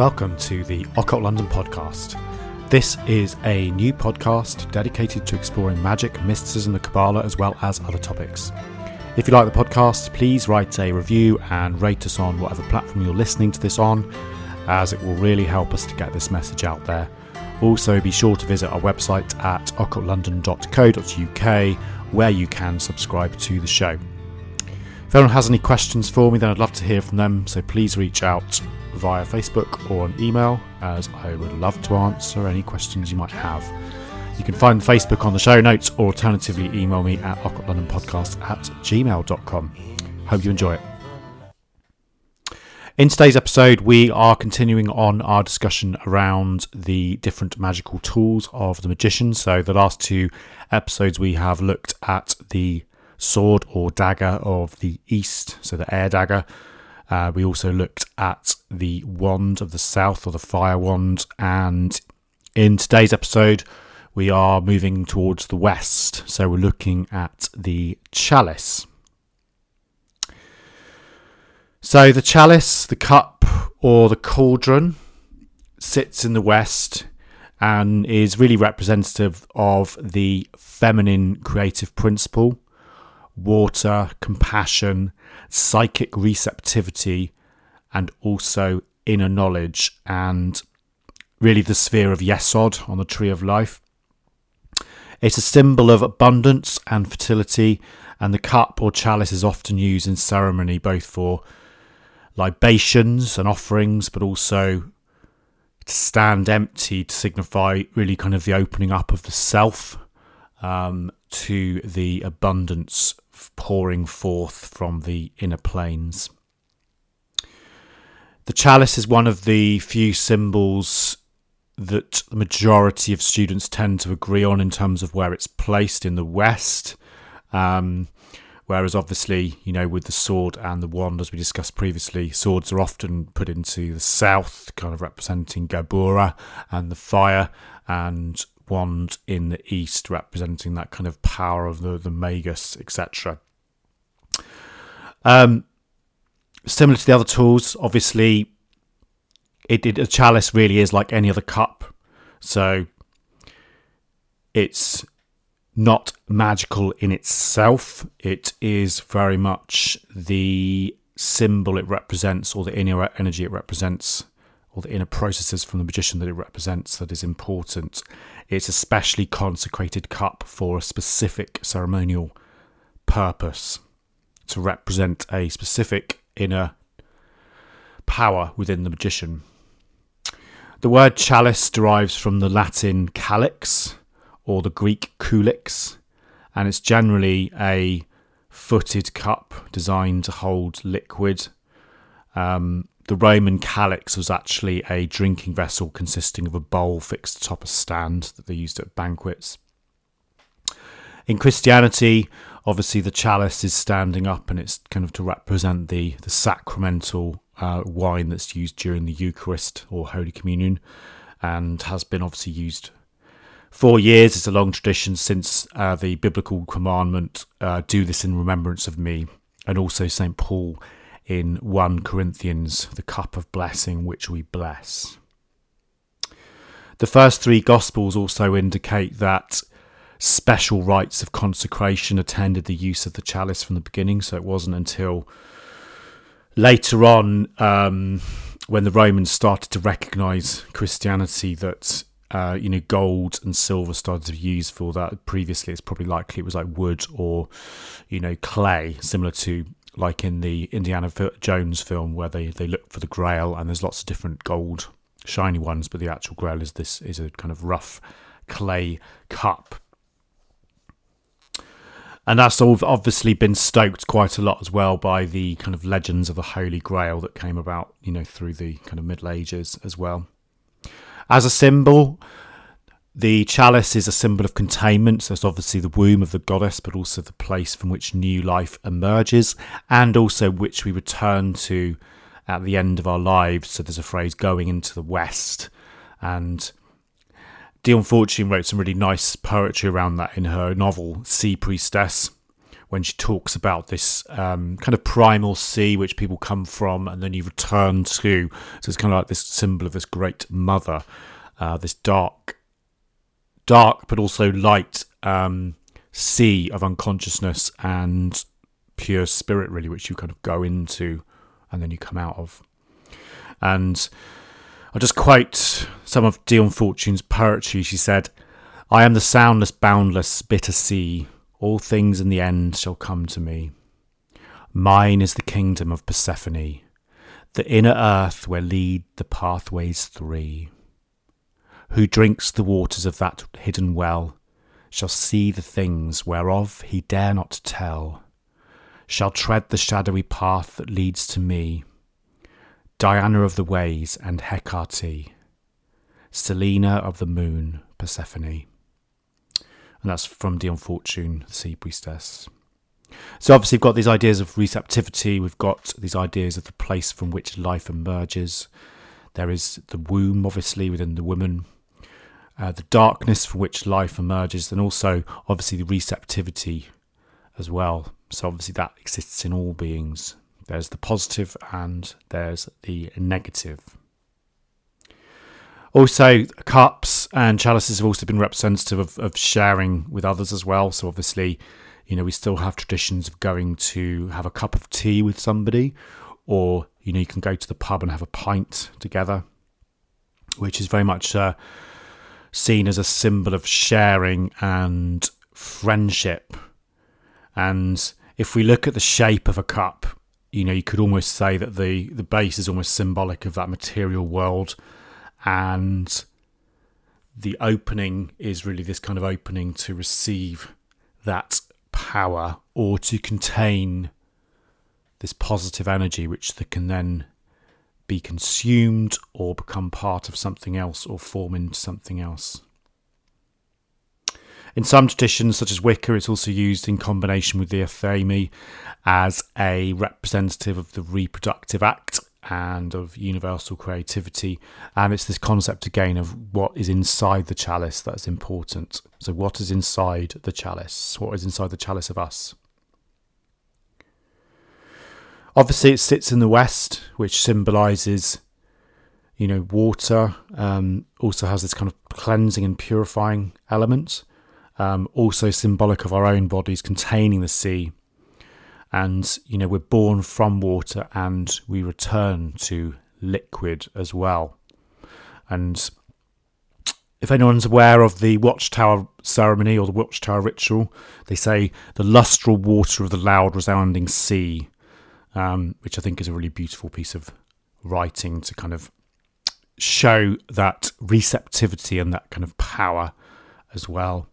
welcome to the Occult London podcast. This is a new podcast dedicated to exploring magic, mysticism, the Kabbalah, as well as other topics. If you like the podcast, please write a review and rate us on whatever platform you're listening to this on, as it will really help us to get this message out there. Also, be sure to visit our website at occultlondon.co.uk where you can subscribe to the show. If anyone has any questions for me, then I'd love to hear from them, so please reach out via Facebook or an email, as I would love to answer any questions you might have. You can find Facebook on the show notes or alternatively email me at occultlondonpodcast at gmail.com. Hope you enjoy it. In today's episode, we are continuing on our discussion around the different magical tools of the magician. So, the last two episodes, we have looked at the sword or dagger of the east, so the air dagger. Uh, we also looked at the wand of the south or the fire wand. And in today's episode, we are moving towards the west. So, we're looking at the chalice. So the chalice, the cup, or the cauldron sits in the west and is really representative of the feminine creative principle water, compassion, psychic receptivity, and also inner knowledge, and really the sphere of Yesod on the tree of life. It's a symbol of abundance and fertility, and the cup or chalice is often used in ceremony both for libations and offerings, but also to stand empty to signify really kind of the opening up of the self um, to the abundance pouring forth from the inner planes. The chalice is one of the few symbols that the majority of students tend to agree on in terms of where it's placed in the West. Um, Whereas, obviously, you know, with the sword and the wand, as we discussed previously, swords are often put into the south, kind of representing Geburah and the fire, and wand in the east, representing that kind of power of the, the Magus, etc. Um, similar to the other tools, obviously, it, it a chalice really is like any other cup. So it's not magical in itself. It is very much the symbol it represents, or the inner energy it represents, or the inner processes from the magician that it represents that is important. It's a specially consecrated cup for a specific ceremonial purpose to represent a specific inner power within the magician. The word chalice derives from the Latin calyx, or the Greek koulix, and it's generally a footed cup designed to hold liquid. Um, the Roman calyx was actually a drinking vessel consisting of a bowl fixed atop a stand that they used at banquets. In Christianity, obviously the chalice is standing up and it's kind of to represent the, the sacramental uh, wine that's used during the Eucharist or Holy Communion and has been obviously used for years It's a long tradition since uh, the biblical commandment, uh, do this in remembrance of me, and also St. Paul in 1 Corinthians, the cup of blessing which we bless. The first three Gospels also indicate that special rites of consecration attended the use of the chalice from the beginning, so it wasn't until later on um, when the Romans started to recognize Christianity that uh, you know, gold and silver started to be used for that. Previously, it's probably likely it was like wood or, you know, clay, similar to like in the Indiana Jones film where they, they look for the grail and there's lots of different gold shiny ones, but the actual grail is this is a kind of rough clay cup. And that's obviously been stoked quite a lot as well by the kind of legends of the Holy Grail that came about, you know, through the kind of Middle Ages as well. As a symbol, the chalice is a symbol of containment. So it's obviously the womb of the goddess, but also the place from which new life emerges, and also which we return to at the end of our lives. So there's a phrase going into the west. And Dion Fortune wrote some really nice poetry around that in her novel Sea Priestess, when she talks about this um, kind of primal sea which people come from and then you return to. So it's kind of like this symbol of this great mother, uh, this dark, dark but also light um, sea of unconsciousness and pure spirit, really, which you kind of go into and then you come out of. And I'll just quote some of Dion Fortune's poetry. She said, I am the soundless, boundless, bitter sea. All things in the end shall come to me. Mine is the kingdom of Persephone, the inner earth where lead the pathways three. Who drinks the waters of that hidden well shall see the things whereof he dare not tell, shall tread the shadowy path that leads to me. Diana of the ways and Hecate, Selene of the moon, Persephone. And that's from Dion Fortune, the Sea Priestess. So obviously we've got these ideas of receptivity, we've got these ideas of the place from which life emerges. There is the womb, obviously, within the woman, uh, the darkness from which life emerges, and also obviously the receptivity as well. So obviously that exists in all beings. There's the positive and there's the negative. Also, cups and chalices have also been representative of, of sharing with others as well. So obviously, you know, we still have traditions of going to have a cup of tea with somebody, or you know, you can go to the pub and have a pint together, which is very much uh, seen as a symbol of sharing and friendship. And if we look at the shape of a cup, you know, you could almost say that the, the base is almost symbolic of that material world. And the opening is really this kind of opening to receive that power or to contain this positive energy, which can then be consumed or become part of something else or form into something else. In some traditions, such as Wicca, it's also used in combination with the Athame as a representative of the reproductive act and of universal creativity. And it's this concept again of what is inside the chalice that's important. So, what is inside the chalice? What is inside the chalice of us? Obviously, it sits in the west, which symbolises, you know, water. Um, also has this kind of cleansing and purifying element. Um, also symbolic of our own bodies containing the sea. And, you know, we're born from water and we return to liquid as well. And if anyone's aware of the Watchtower ceremony or the Watchtower ritual, they say the lustral water of the loud resounding sea um, which I think is a really beautiful piece of writing to kind of show that receptivity and that kind of power as well.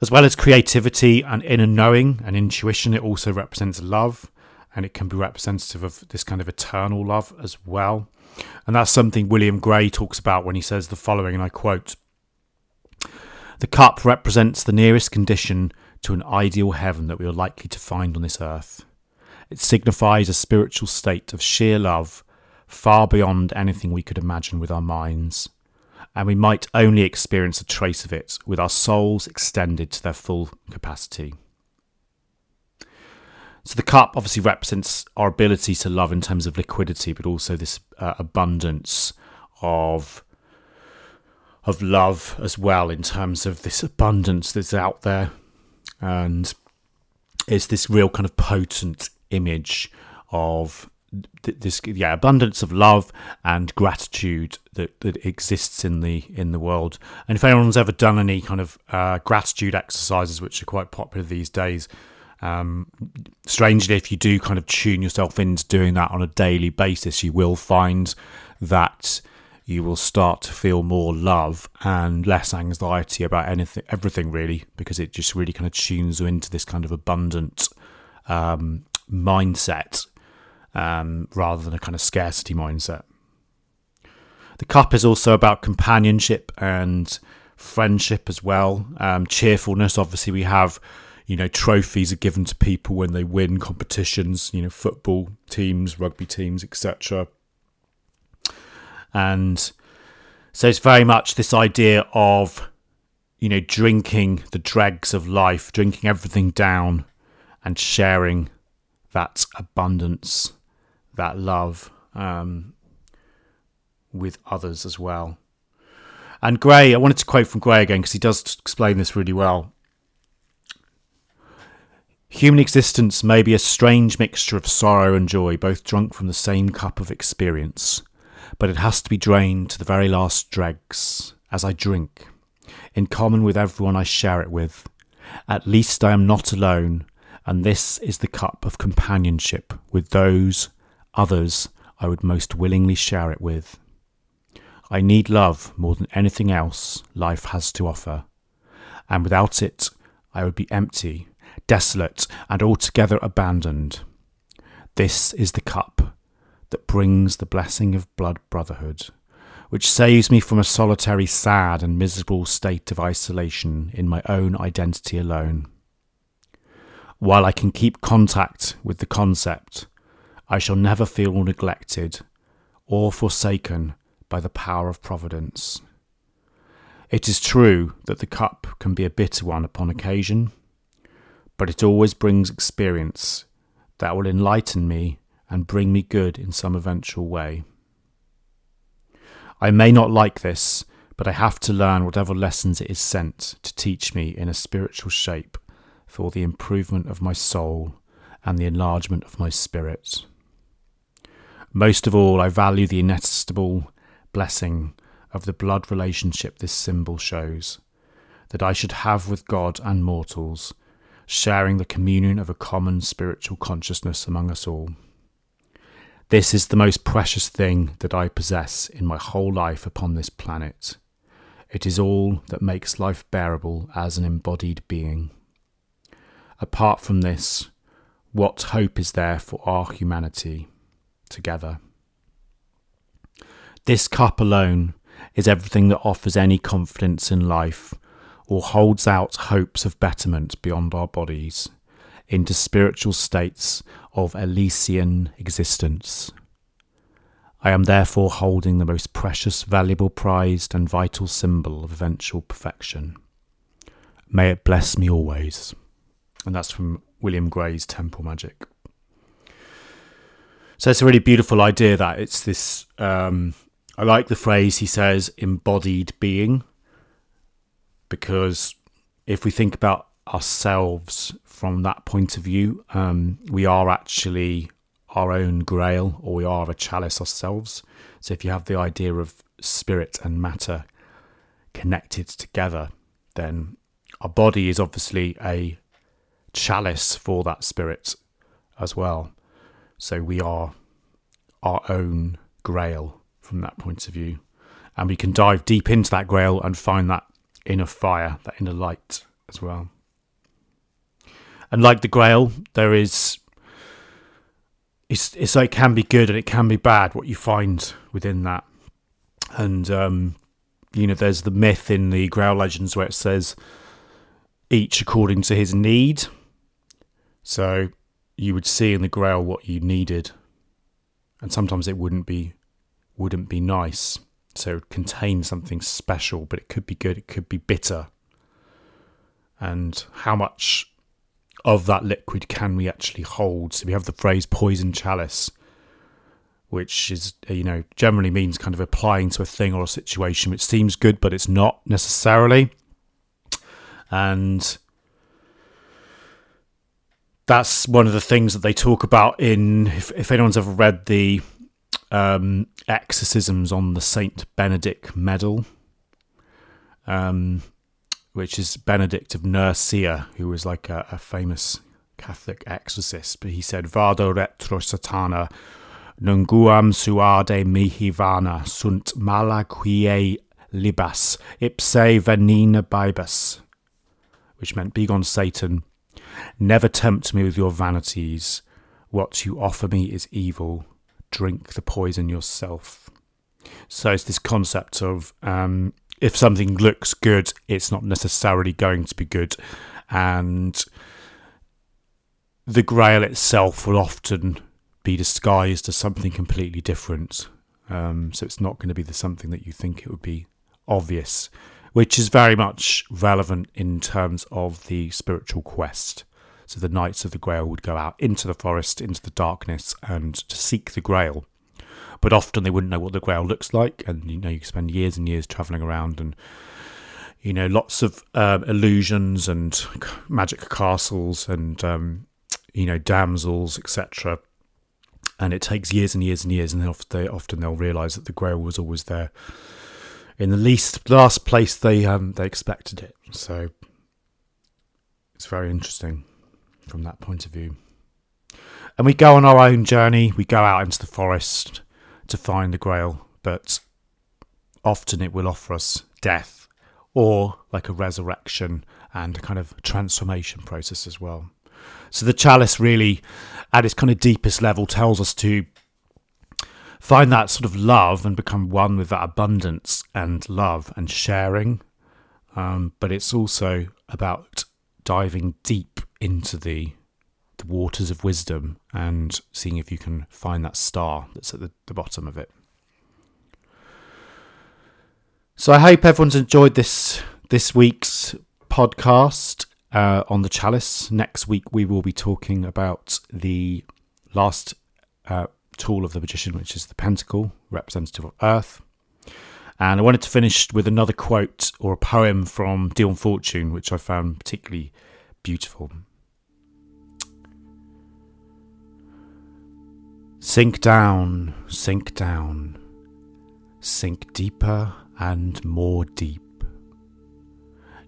As well as creativity and inner knowing and intuition, it also represents love and it can be representative of this kind of eternal love as well. And that's something William Gray talks about when he says the following, and I quote The cup represents the nearest condition to an ideal heaven that we are likely to find on this earth. It signifies a spiritual state of sheer love, far beyond anything we could imagine with our minds. And we might only experience a trace of it with our souls extended to their full capacity. So the cup obviously represents our ability to love in terms of liquidity, but also this uh, abundance of of love as well in terms of this abundance that's out there, and it's this real kind of potent image of this yeah abundance of love and gratitude that, that exists in the in the world. And if anyone's ever done any kind of uh, gratitude exercises which are quite popular these days um, strangely if you do kind of tune yourself into doing that on a daily basis you will find that you will start to feel more love and less anxiety about anything everything really because it just really kind of tunes you into this kind of abundant um, mindset um, rather than a kind of scarcity mindset. The cup is also about companionship and friendship as well. Um, cheerfulness, obviously, we have, you know, trophies are given to people when they win competitions, you know, football teams, rugby teams, etc. And so it's very much this idea of, you know, drinking the dregs of life, drinking everything down and sharing that abundance, that love um, with others as well. And Gray, I wanted to quote from Gray again because he does explain this really well. Human existence may be a strange mixture of sorrow and joy, both drunk from the same cup of experience, but it has to be drained to the very last dregs as I drink, in common with everyone I share it with. At least I am not alone, and this is the cup of companionship with those others I would most willingly share it with. I need love more than anything else life has to offer, and without it I would be empty desolate, and altogether abandoned. This is the cup that brings the blessing of blood brotherhood, which saves me from a solitary, sad, and miserable state of isolation in my own identity alone. While I can keep contact with the concept, I shall never feel neglected or forsaken by the power of providence. It is true that the cup can be a bitter one upon occasion but it always brings experience that will enlighten me and bring me good in some eventual way. I may not like this, but I have to learn whatever lessons it is sent to teach me in a spiritual shape for the improvement of my soul and the enlargement of my spirit. Most of all, I value the inestimable blessing of the blood relationship this symbol shows, that I should have with God and mortals sharing the communion of a common spiritual consciousness among us all. This is the most precious thing that I possess in my whole life upon this planet. It is all that makes life bearable as an embodied being. Apart from this, what hope is there for our humanity together? This cup alone is everything that offers any confidence in life or holds out hopes of betterment beyond our bodies into spiritual states of Elysian existence. I am therefore holding the most precious, valuable, prized, and vital symbol of eventual perfection. May it bless me always. And that's from William Gray's Temple Magic. So it's a really beautiful idea that it's this. Um, I like the phrase he says, embodied being because if we think about ourselves from that point of view, um, we are actually our own grail or we are a chalice ourselves. So if you have the idea of spirit and matter connected together, then our body is obviously a chalice for that spirit as well. So we are our own grail from that point of view. And we can dive deep into that grail and find that inner fire, that inner light as well. And like the Grail, there is it's it's it can be good and it can be bad what you find within that. And um, you know, there's the myth in the Grail legends where it says each according to his need. So you would see in the Grail what you needed, and sometimes it wouldn't be wouldn't be nice. So it contains something special, but it could be good, it could be bitter. And how much of that liquid can we actually hold? So we have the phrase poison chalice, which is, you know, generally means kind of applying to a thing or a situation which seems good, but it's not necessarily. And that's one of the things that they talk about in, if, if anyone's ever read the um, exorcisms on the Saint Benedict medal, um, which is Benedict of Nursia, who was like a, a famous Catholic exorcist. But he said, "Vade retro satana, numquam suade mihi vana, sunt mala quie libas, ipse venena bibus," which meant, "Begone, Satan! Never tempt me with your vanities. What you offer me is evil." drink the poison yourself. So it's this concept of um, if something looks good, it's not necessarily going to be good. And the grail itself will often be disguised as something completely different. Um, so it's not going to be the something that you think it would be obvious, which is very much relevant in terms of the spiritual quest. So the Knights of the Grail would go out into the forest, into the darkness, and to seek the Grail. But often they wouldn't know what the Grail looks like, and you know you spend years and years traveling around and you know lots of um, illusions and magic castles and um, you know damsels etc and it takes years and years and years, and they, often they'll realise that the Grail was always there in the least last place they um, they expected it. So it's very interesting from that point of view. And we go on our own journey. We go out into the forest to find the Grail, but often it will offer us death or like a resurrection and a kind of transformation process as well. So the chalice really, at its kind of deepest level, tells us to find that sort of love and become one with that abundance and love and sharing. Um, but it's also about diving deep into the the waters of wisdom and seeing if you can find that star that's at the, the bottom of it. So I hope everyone's enjoyed this this week's podcast uh, on the chalice. Next week, we will be talking about the last uh, tool of the magician, which is the pentacle, representative of Earth. And I wanted to finish with another quote or a poem from Dion Fortune, which I found particularly beautiful. Sink down, sink down, sink deeper and more deep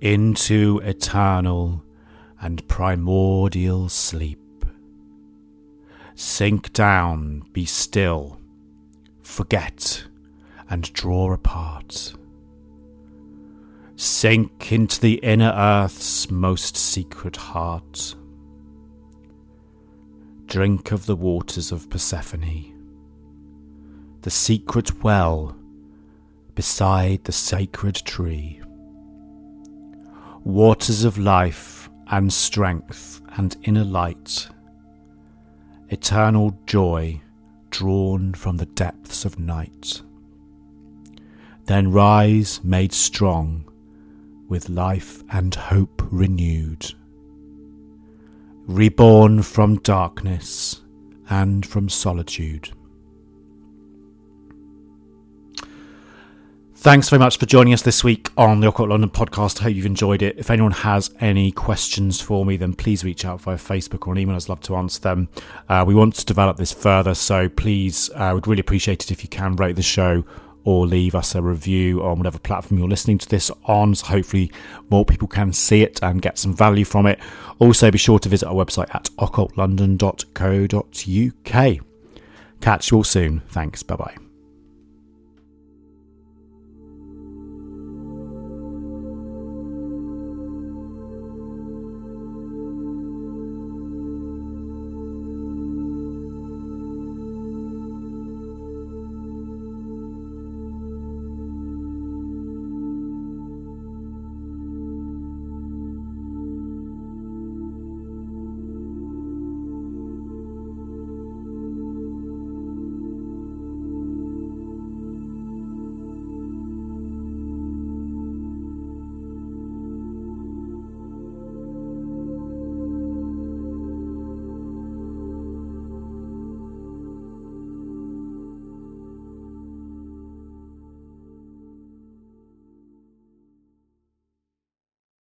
into eternal and primordial sleep. Sink down, be still, forget, and draw apart. Sink into the inner earth's most secret heart. Drink of the waters of Persephone, the secret well beside the sacred tree waters of life and strength and inner light, eternal joy drawn from the depths of night. Then rise made strong with life and hope renewed, reborn from darkness and from solitude. Thanks very much for joining us this week on the Occult London podcast. I hope you've enjoyed it. If anyone has any questions for me, then please reach out via Facebook or an email. I'd love to answer them. Uh, we want to develop this further, so please, I uh, would really appreciate it if you can rate the show or leave us a review on whatever platform you're listening to this on. So hopefully more people can see it and get some value from it. Also, be sure to visit our website at occultlondon.co.uk. Catch you all soon. Thanks. Bye bye.